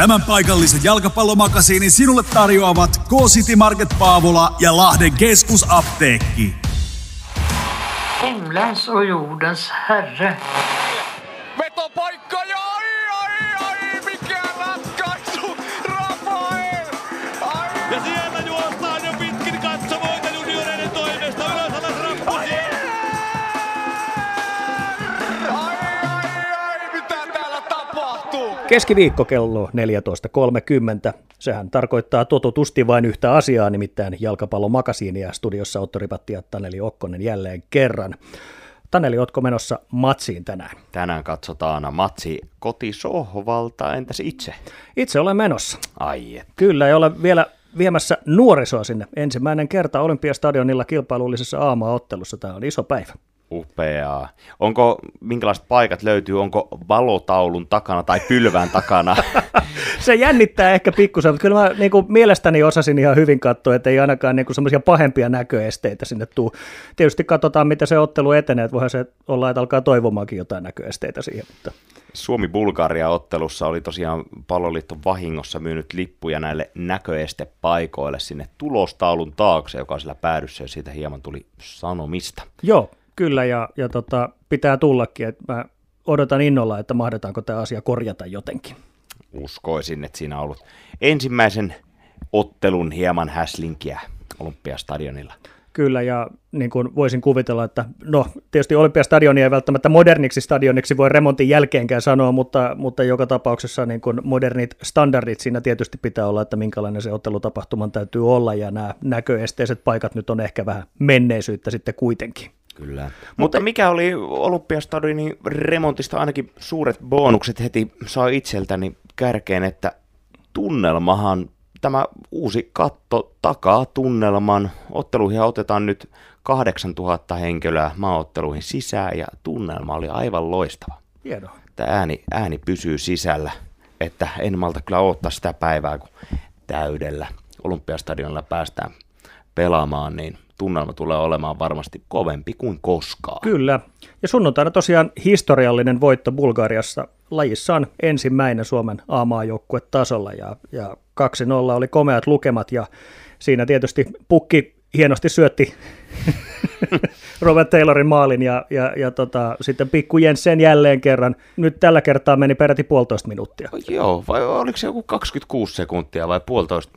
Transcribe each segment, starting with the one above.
Tämän paikallisen jalkapallomakasiinin sinulle tarjoavat K-City Market Paavola ja Lahden keskusapteekki. Himlens och jordens herre. Vetopaikka ja Keskiviikko kello 14.30. Sehän tarkoittaa totutusti vain yhtä asiaa, nimittäin jalkapallomakasiinia studiossa Otto Ripatti ja Taneli Okkonen jälleen kerran. Taneli, ootko menossa matsiin tänään? Tänään katsotaan matsi kotisohvalta, entäs itse? Itse olen menossa. Ai et. Kyllä, ja olen vielä viemässä nuorisoa sinne. Ensimmäinen kerta Olympiastadionilla kilpailullisessa aamaottelussa. Tämä on iso päivä. Upeaa. Onko, minkälaiset paikat löytyy, onko valotaulun takana tai pylvään takana? Se jännittää ehkä pikkusen, mutta kyllä mä niin kuin, mielestäni osasin ihan hyvin katsoa, että ei ainakaan niin semmoisia pahempia näköesteitä sinne tuu. Tietysti katsotaan, miten se ottelu etenee, että voihan se olla, että alkaa toivomaankin jotain näköesteitä siihen. Mutta Suomi-Bulgaria-ottelussa oli tosiaan palloliitto vahingossa myynyt lippuja näille näköestepaikoille sinne tulostaulun taakse, joka on siellä päädyssä ja siitä hieman tuli sanomista. joo, kyllä, ja, ja tota, pitää tullakin. Että mä odotan innolla, että mahdetaanko tämä asia korjata jotenkin. Uskoisin, että siinä on ollut ensimmäisen ottelun hieman häslinkiä Olympiastadionilla. Kyllä, ja niin kuin voisin kuvitella, että no tietysti Olympiastadionia ei välttämättä moderniksi stadioniksi voi remontin jälkeenkään sanoa, mutta, mutta joka tapauksessa niin kuin modernit standardit siinä tietysti pitää olla, että minkälainen se ottelutapahtuman täytyy olla, ja nämä näköesteiset paikat nyt on ehkä vähän menneisyyttä sitten kuitenkin. Kyllä. Mutta, Mutta mikä oli Olympiastadionin remontista ainakin suuret bonukset heti sai itseltäni kärkeen, että tunnelmahan, tämä uusi katto takaa tunnelman. Otteluihin otetaan nyt 8000 henkilöä maaotteluihin sisään ja tunnelma oli aivan loistava. Hienoa. Että ääni, ääni pysyy sisällä, että en malta kyllä odottaa sitä päivää, kun täydellä Olympiastadionilla päästään pelaamaan, niin tunnelma tulee olemaan varmasti kovempi kuin koskaan. Kyllä. Ja sunnuntaina tosiaan historiallinen voitto Bulgariassa. Lajissa on ensimmäinen Suomen A-maajoukkue tasolla ja, ja 2-0 oli komeat lukemat ja siinä tietysti pukki hienosti syötti Robert Taylorin maalin ja, ja, ja tota, sitten pikku Jensen jälleen kerran. Nyt tällä kertaa meni peräti puolitoista minuuttia. Joo, vai oliko se joku 26 sekuntia vai puolitoista?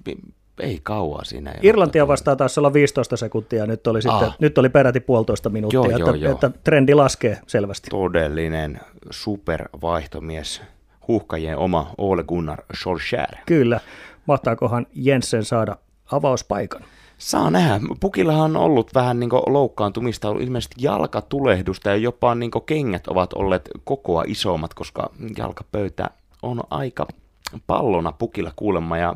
Ei kauaa siinä. ei Irlantia vastaan taisi olla 15 sekuntia, nyt oli, sitten, Ah. nyt oli peräti puolitoista minuuttia, Joo, joo, että, joo. että trendi laskee selvästi. Todellinen supervaihtomies. Huhkajien oma Ole Gunnar Solskjaer. Kyllä. Mahtaakohan Jensen saada avauspaikan? Saa nähdä. Pukillahan on ollut vähän niin loukkaantumista, ollut ilmeisesti jalkatulehdusta ja jopa niin kengät ovat olleet kokoa isommat, koska jalkapöytä on aika pallona pukilla kuulemma ja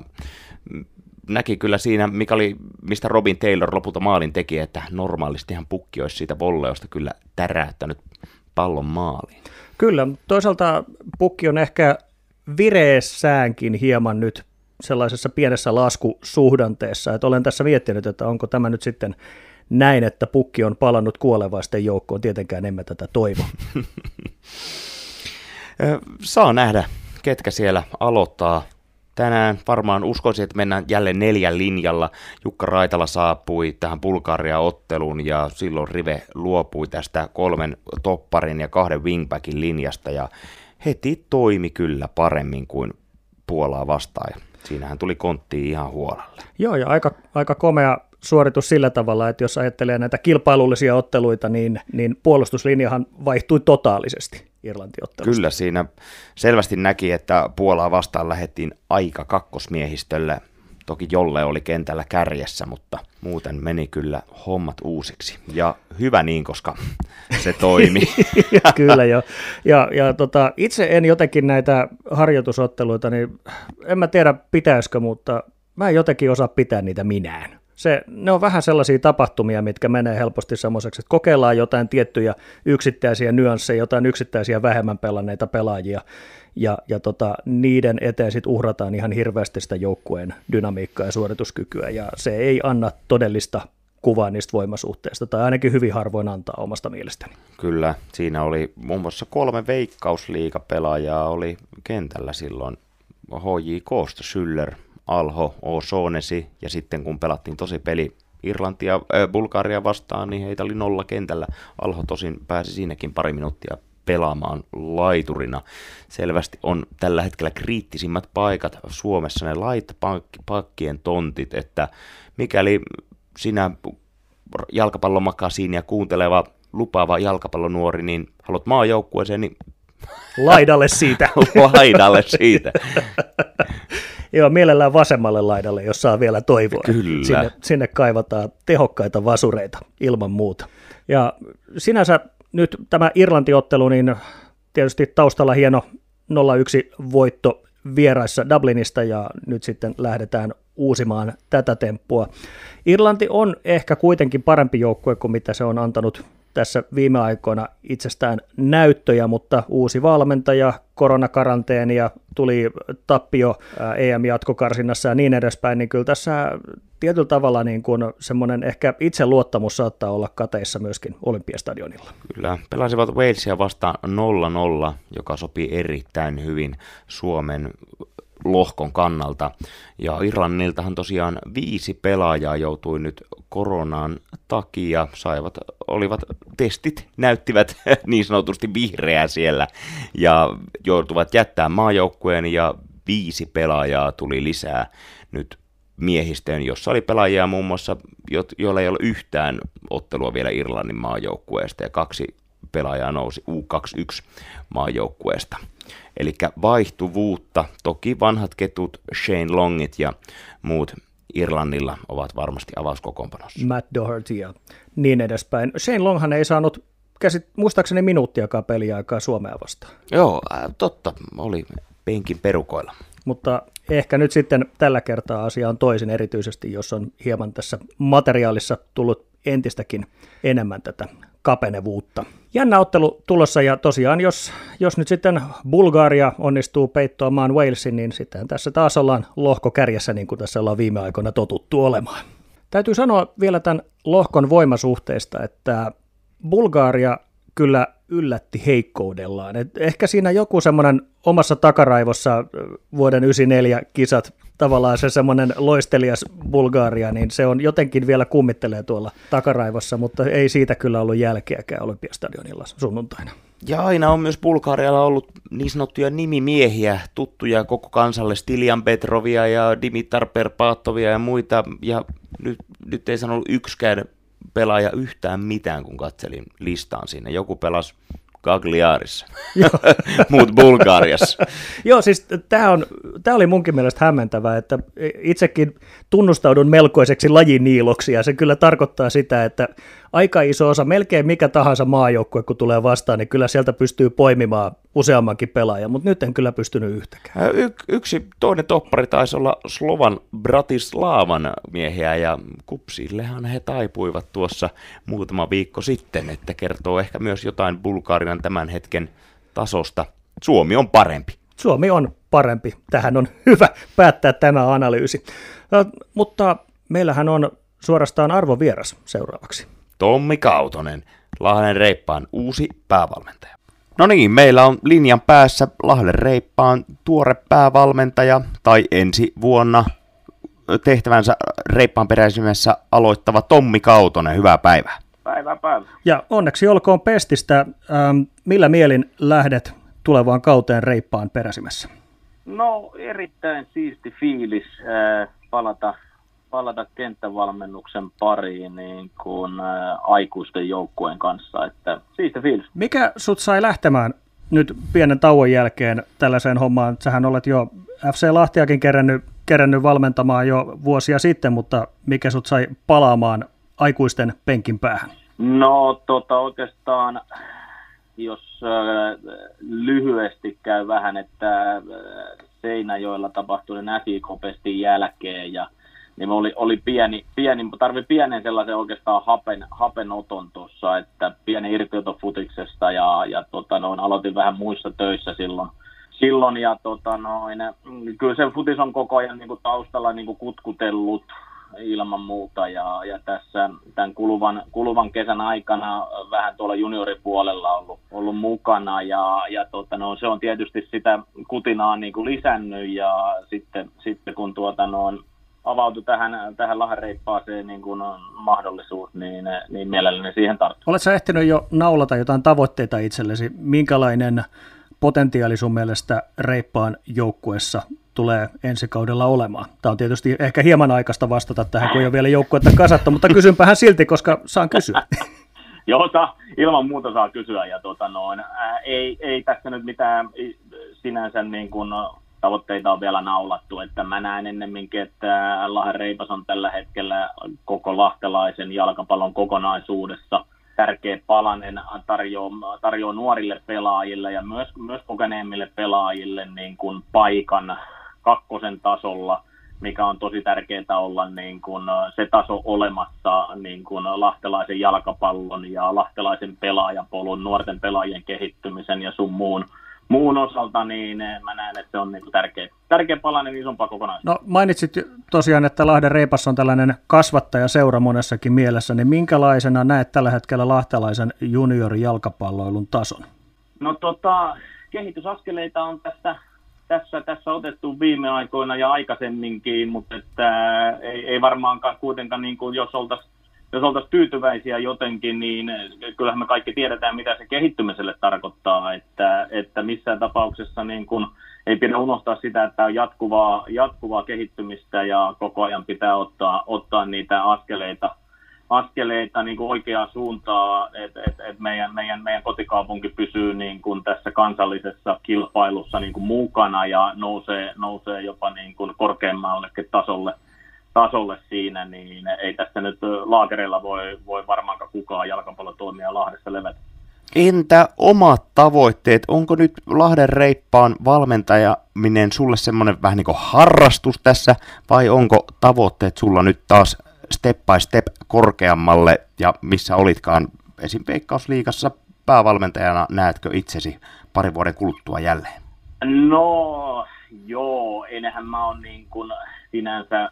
näki kyllä siinä, mikä oli, mistä Robin Taylor lopulta maalin teki, että normaalistihan pukki olisi siitä volleosta kyllä täräyttänyt pallon maaliin. Kyllä, mutta toisaalta pukki on ehkä vireessäänkin hieman nyt sellaisessa pienessä laskusuhdanteessa, että olen tässä miettinyt, että onko tämä nyt sitten näin, että pukki on palannut kuolevaisten joukkoon, tietenkään emme tätä toivo. Saa nähdä, ketkä siellä aloittaa. Tänään varmaan uskoisin, että mennään jälleen neljän linjalla. Jukka Raitala saapui tähän Bulgaria-otteluun ja silloin Rive luopui tästä kolmen topparin ja kahden wingbackin linjasta ja heti toimi kyllä paremmin kuin Puolaa vastaan. Siinähän tuli konttiin ihan huolelle. Joo, ja aika, aika komea suoritus sillä tavalla, että jos ajattelee näitä kilpailullisia otteluita, niin, niin puolustuslinjahan vaihtui totaalisesti Irlanti-ottelusta. Kyllä siinä selvästi näki, että Puolaa vastaan lähettiin aika kakkosmiehistölle. Toki Jolle oli kentällä kärjessä, mutta muuten meni kyllä hommat uusiksi. Ja hyvä niin, koska se toimi. Kyllä joo. Ja, ja tota, itse en jotenkin näitä harjoitusotteluita, niin en mä tiedä pitäisikö, mutta mä en jotenkin osaa pitää niitä minään. Se, ne on vähän sellaisia tapahtumia, mitkä menee helposti semmoiseksi, että kokeillaan jotain tiettyjä yksittäisiä nyansseja, jotain yksittäisiä vähemmän pelanneita pelaajia, ja, ja tota, niiden eteen sitten uhrataan ihan hirveästi sitä joukkueen dynamiikkaa ja suorituskykyä, ja se ei anna todellista kuvaa niistä voimasuhteista, tai ainakin hyvin harvoin antaa omasta mielestäni. Kyllä, siinä oli muun muassa kolme veikkausliikapelaajaa oli kentällä silloin HJKsta, Schüller, Alho, O'Shaughnessy ja sitten kun pelattiin tosi peli Irlantia, äh, Bulgaria vastaan, niin heitä oli nolla kentällä. Alho tosin pääsi siinäkin pari minuuttia pelaamaan laiturina. Selvästi on tällä hetkellä kriittisimmät paikat Suomessa ne laitapakkien tontit, että mikäli sinä jalkapallomakasiinia kuunteleva lupaava jalkapallonuori, niin haluat maajoukkueeseen, niin Laidalle siitä. laidalle siitä. Joo, mielellään vasemmalle laidalle, jos saa vielä toivoa. Kyllä. Sinne, sinne kaivataan tehokkaita vasureita ilman muuta. Ja sinänsä nyt tämä Irlantiottelu, niin tietysti taustalla hieno 0-1 voitto vieraissa Dublinista ja nyt sitten lähdetään uusimaan tätä temppua. Irlanti on ehkä kuitenkin parempi joukkue kuin mitä se on antanut tässä viime aikoina itsestään näyttöjä, mutta uusi valmentaja, koronakaranteeni ja tuli tappio EM-jatkokarsinnassa ja niin edespäin, niin kyllä tässä tietyllä tavalla niin kuin semmoinen ehkä itseluottamus saattaa olla kateissa myöskin Olympiastadionilla. Kyllä, pelasivat Walesia vastaan 0-0, joka sopii erittäin hyvin Suomen lohkon kannalta. Ja Irlanniltahan tosiaan viisi pelaajaa joutui nyt koronaan takia, saivat, olivat testit, näyttivät niin sanotusti vihreää siellä ja joutuvat jättää maajoukkueen ja viisi pelaajaa tuli lisää nyt miehistöön, jossa oli pelaajia muun muassa, joilla ei ole yhtään ottelua vielä Irlannin maajoukkueesta ja kaksi pelaajaa nousi U21 maajoukkueesta. Eli vaihtuvuutta, toki vanhat ketut, Shane Longit ja muut Irlannilla ovat varmasti avauskokoonpanossa. Matt Doherty ja niin edespäin. Shane Longhan ei saanut käsit, muistaakseni minuuttiakaan peliaikaa Suomea vastaan. Joo, äh, totta, oli penkin perukoilla. Mutta ehkä nyt sitten tällä kertaa asia on toisin, erityisesti jos on hieman tässä materiaalissa tullut entistäkin enemmän tätä kapenevuutta. Jännä ottelu tulossa ja tosiaan jos, jos nyt sitten Bulgaria onnistuu peittoamaan Walesin, niin sitten tässä taas ollaan lohkokärjessä niin kuin tässä ollaan viime aikoina totuttu olemaan. Täytyy sanoa vielä tämän lohkon voimasuhteesta, että Bulgaria kyllä yllätti heikkoudellaan. Et ehkä siinä joku semmoinen omassa takaraivossa vuoden 94 kisat tavallaan se semmoinen loistelias Bulgaria, niin se on jotenkin vielä kummittelee tuolla takaraivossa, mutta ei siitä kyllä ollut jälkeäkään Olympiastadionilla sunnuntaina. Ja aina on myös Bulgarialla ollut niin sanottuja nimimiehiä, tuttuja koko kansalle, Stilian Petrovia ja Dimitar Perpaatovia ja muita, ja nyt, nyt ei sanonut yksikään pelaaja yhtään mitään, kun katselin listaan sinne. Joku pelasi Cagliarissa, muut Bulgariassa. Joo, siis tämä, oli munkin mielestä hämmentävää, että itsekin tunnustaudun melkoiseksi lajiniiloksi, ja se kyllä tarkoittaa sitä, että aika iso osa, melkein mikä tahansa maajoukkue, kun tulee vastaan, niin kyllä sieltä pystyy poimimaan useammankin pelaajan, mutta nyt en kyllä pystynyt yhtäkään. Y- yksi toinen toppari taisi olla Slovan Bratislavan miehiä, ja kupsillehan he taipuivat tuossa muutama viikko sitten, että kertoo ehkä myös jotain Bulgarian tämän hetken tasosta. Suomi on parempi. Suomi on parempi. Tähän on hyvä päättää tämä analyysi. No, mutta meillähän on suorastaan arvovieras seuraavaksi. Tommi Kautonen, Lahden Reippaan uusi päävalmentaja. No niin, meillä on linjan päässä Lahden Reippaan tuore päävalmentaja tai ensi vuonna tehtävänsä Reippaan peräisimessä aloittava Tommi Kautonen. Hyvää päivää. Päivää päivää. Ja onneksi olkoon pestistä. Ähm, millä mielin lähdet tulevaan kauteen Reippaan peräsimessä? No erittäin siisti fiilis äh, palata palata kenttävalmennuksen pariin niin kuin, ä, aikuisten joukkueen kanssa, että siitä fiilis. Mikä sut sai lähtemään nyt pienen tauon jälkeen tällaiseen hommaan? Sähän olet jo FC Lahtiakin kerännyt, kerännyt valmentamaan jo vuosia sitten, mutta mikä sut sai palaamaan aikuisten penkin päähän? No tota oikeastaan, jos äh, lyhyesti käy vähän, että äh, Seinäjoella tapahtui FIK-pestin jälkeen ja niin oli, oli pieni, pieni, tarvi pienen sellaisen oikeastaan hapen, hapenoton tuossa, että pieni irtioto futiksesta ja, ja tota noin, aloitin vähän muissa töissä silloin. silloin ja tota noin, kyllä se futis on koko ajan niin kuin taustalla niin kuin kutkutellut ilman muuta ja, ja tässä tämän kuluvan, kuluvan kesän aikana vähän tuolla junioripuolella ollut, ollut mukana ja, ja tota, no, se on tietysti sitä kutinaa niin kuin lisännyt ja sitten, sitten kun tuota, no, avautui tähän, tähän lahareippaaseen niin kuin mahdollisuus, niin, niin mielelläni siihen tarttuu. Oletko ehtinyt jo naulata jotain tavoitteita itsellesi? Minkälainen potentiaali sun mielestä reippaan joukkuessa tulee ensi kaudella olemaan? Tämä on tietysti ehkä hieman aikaista vastata tähän, kun ei ole vielä joukkuetta kasattu, mutta kysynpähän silti, koska saan kysyä. Joo, ilman muuta saa kysyä. Ja tuota, noin, ää, ei, ei tässä nyt mitään sinänsä niin kuin, tavoitteita on vielä naulattu, että mä näen ennemminkin, että Lahden Reipas on tällä hetkellä koko lahtelaisen jalkapallon kokonaisuudessa tärkeä palanen, tarjoaa, tarjoaa nuorille pelaajille ja myös, myös kokeneemmille pelaajille niin kuin paikan kakkosen tasolla, mikä on tosi tärkeää olla niin kuin se taso olemassa niin kuin lahtelaisen jalkapallon ja lahtelaisen pelaajapolun, nuorten pelaajien kehittymisen ja sun muun muun osalta, niin eh, mä näen, että se on niin tärkeä, tärkeä palanen isompaa kokonaisuutta. No mainitsit tosiaan, että Lahden Reipas on tällainen kasvattaja seura monessakin mielessä, niin minkälaisena näet tällä hetkellä lahtelaisen juniorijalkapalloilun tason? No tota, kehitysaskeleita on tässä, tässä, tässä otettu viime aikoina ja aikaisemminkin, mutta että ei, ei varmaankaan kuitenkaan, niin kuin jos oltaisiin jos oltaisiin tyytyväisiä jotenkin, niin kyllähän me kaikki tiedetään, mitä se kehittymiselle tarkoittaa, että, että missään tapauksessa niin kun, ei pidä unohtaa sitä, että on jatkuvaa, jatkuvaa kehittymistä ja koko ajan pitää ottaa, ottaa niitä askeleita, askeleita niin oikeaan suuntaan, että et, et meidän, kansallisessa kilpailussa niin kuin mukana ja nousee, nousee jopa niin kuin korkeammallekin tasolle – tasolle siinä, niin ei tässä nyt laakereilla voi, voi varmaankaan kukaan jalkapallotoimija Lahdessa levätä. Entä omat tavoitteet? Onko nyt Lahden reippaan valmentajaminen sulle semmoinen vähän niin kuin harrastus tässä, vai onko tavoitteet sulla nyt taas step by step korkeammalle, ja missä olitkaan esim. Veikkausliigassa päävalmentajana, näetkö itsesi parin vuoden kuluttua jälleen? No, joo, enhän mä ole niin kuin sinänsä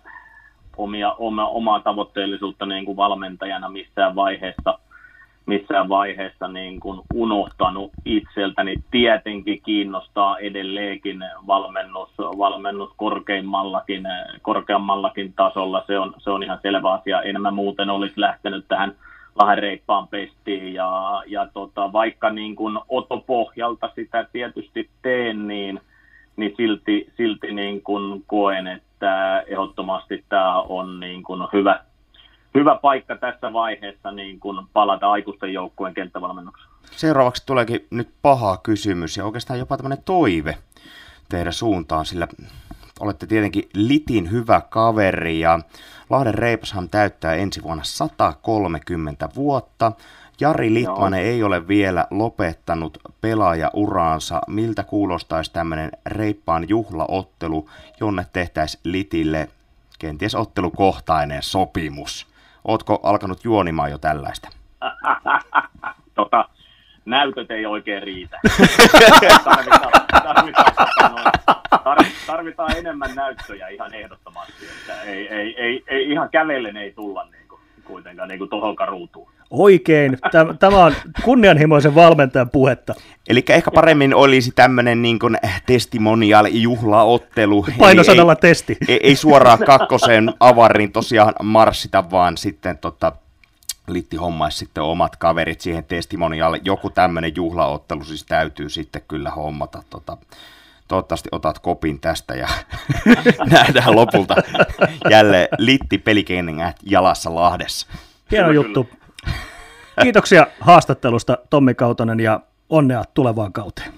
omia, oma, omaa tavoitteellisuutta niin kuin valmentajana missään vaiheessa, missään vaiheessa niin kuin unohtanut itseltäni. Tietenkin kiinnostaa edelleenkin valmennus, valmennus korkeimmallakin, korkeammallakin tasolla. Se on, se on ihan selvä asia. En mä muuten olisi lähtenyt tähän lahereippaan pestiin ja, ja tota, vaikka niin kuin otopohjalta sitä tietysti teen, niin, niin silti, silti niin kuin koen, että ehdottomasti tämä on niin kuin hyvä, hyvä paikka tässä vaiheessa niin kuin palata aikuisten joukkueen kenttävalmennukseen. Seuraavaksi tuleekin nyt paha kysymys ja oikeastaan jopa tämmöinen toive teidän suuntaan, sillä olette tietenkin Litin hyvä kaveri ja Lahden Reipashan täyttää ensi vuonna 130 vuotta. Jari Litmanen Joo. ei ole vielä lopettanut pelaajauraansa. Miltä kuulostaisi tämmöinen reippaan juhlaottelu, jonne tehtäisiin Litille kenties ottelukohtainen sopimus? Ootko alkanut juonimaan jo tällaista? tota, näytöt ei oikein riitä. tarvitaan, tarvitaan, tarvitaan enemmän näyttöjä ihan ehdottomasti. Että ei, ei, ei, ei, ihan kävellen ei tulla niin kuin, kuitenkaan niin kuin tuohon ruutuun. Oikein. Tämä on kunnianhimoisen valmentajan puhetta. Eli ehkä paremmin olisi tämmöinen niin kuin testimonial juhlaottelu. Painosanalla ei, testi. Ei, ei suoraan kakkoseen avarin tosiaan marssita, vaan sitten tota, Litti hommaisi sitten omat kaverit siihen testimonialle. Joku tämmöinen juhlaottelu siis täytyy sitten kyllä hommata. Tota, toivottavasti otat kopin tästä ja nähdään lopulta jälleen Litti pelikeiningät jalassa Lahdessa. Hieno juttu. Kiitoksia haastattelusta Tommi Kautonen ja onnea tulevaan kauteen.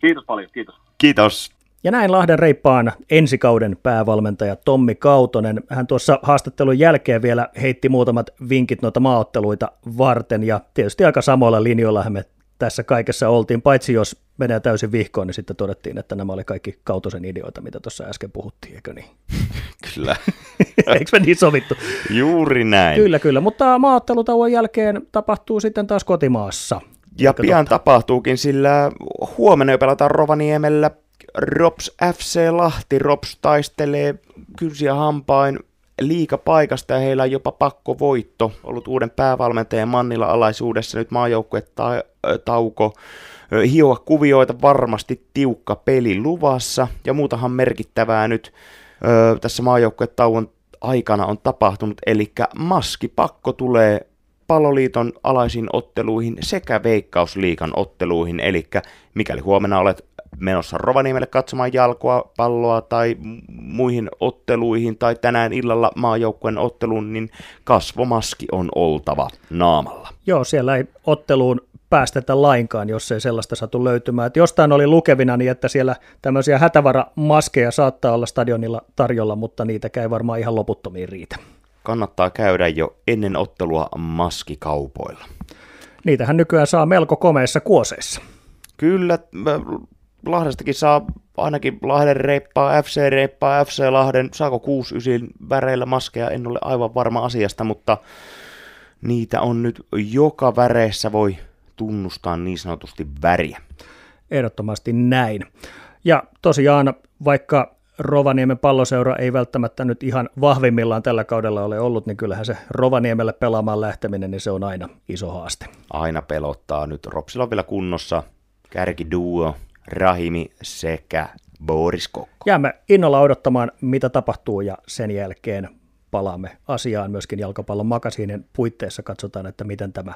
Kiitos paljon, kiitos. Kiitos. Ja näin Lahden reippaan ensikauden päävalmentaja Tommi Kautonen. Hän tuossa haastattelun jälkeen vielä heitti muutamat vinkit noita maaotteluita varten ja tietysti aika samoilla linjoilla me tässä kaikessa oltiin, paitsi jos menee täysin vihkoon, niin sitten todettiin, että nämä oli kaikki Kautosen ideoita, mitä tuossa äsken puhuttiin, eikö niin? Kyllä. Eikö me niin sovittu? Juuri näin. Kyllä, kyllä, mutta maaottelutauon jälkeen tapahtuu sitten taas kotimaassa. Ja Eikö pian totta? tapahtuukin, sillä huomenna jo pelataan Rovaniemellä Rops FC Lahti. Rops taistelee kynsiä hampain liikapaikasta ja heillä on jopa pakko voitto. Ollut uuden päävalmentajan Mannilla alaisuudessa nyt maajoukkue ta- tauko hioa kuvioita, varmasti tiukka peli luvassa. Ja muutahan merkittävää nyt ö, tässä maajoukkuetauon aikana on tapahtunut, eli maskipakko tulee Palloliiton alaisiin otteluihin sekä Veikkausliikan otteluihin, eli mikäli huomenna olet menossa Rovaniemelle katsomaan jalkoa, palloa tai muihin otteluihin tai tänään illalla maajoukkueen otteluun, niin kasvomaski on oltava naamalla. Joo, siellä ei otteluun päästetä lainkaan, jos ei sellaista satu löytymään. Et jostain oli lukevina niin, että siellä tämmöisiä hätävaramaskeja saattaa olla stadionilla tarjolla, mutta niitä ei varmaan ihan loputtomiin riitä. Kannattaa käydä jo ennen ottelua maskikaupoilla. Niitähän nykyään saa melko komeissa kuoseissa. Kyllä, Lahdestakin saa ainakin Lahden reippaa, FC reippaa, FC Lahden, saako 69 väreillä maskeja, en ole aivan varma asiasta, mutta niitä on nyt joka väreissä voi tunnustaa niin sanotusti väriä. Ehdottomasti näin. Ja tosiaan, vaikka Rovaniemen palloseura ei välttämättä nyt ihan vahvimmillaan tällä kaudella ole ollut, niin kyllähän se Rovaniemelle pelaamaan lähteminen, niin se on aina iso haaste. Aina pelottaa nyt. Ropsilla on vielä kunnossa kärkiduo, Rahimi sekä Boris Kokko. Jäämme innolla odottamaan, mitä tapahtuu ja sen jälkeen palaamme asiaan myöskin jalkapallon makasiinin puitteissa. Katsotaan, että miten tämä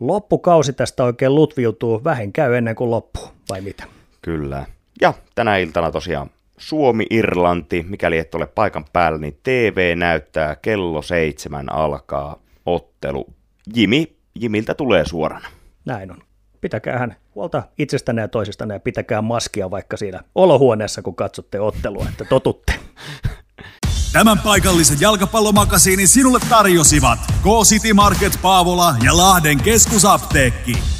loppukausi tästä oikein lutviutuu. Vähin käy ennen kuin loppuu, vai mitä? Kyllä. Ja tänä iltana tosiaan Suomi-Irlanti, mikäli et ole paikan päällä, niin TV näyttää kello seitsemän alkaa ottelu. Jimi, Jimiltä tulee suorana. Näin on. Pitäkäähän huolta itsestänne ja toisistanne ja pitäkää maskia vaikka siinä olohuoneessa, kun katsotte ottelua, että totutte. Tämän paikallisen jalkapallomakasiinin sinulle tarjosivat K-City Market Paavola ja Lahden keskusapteekki.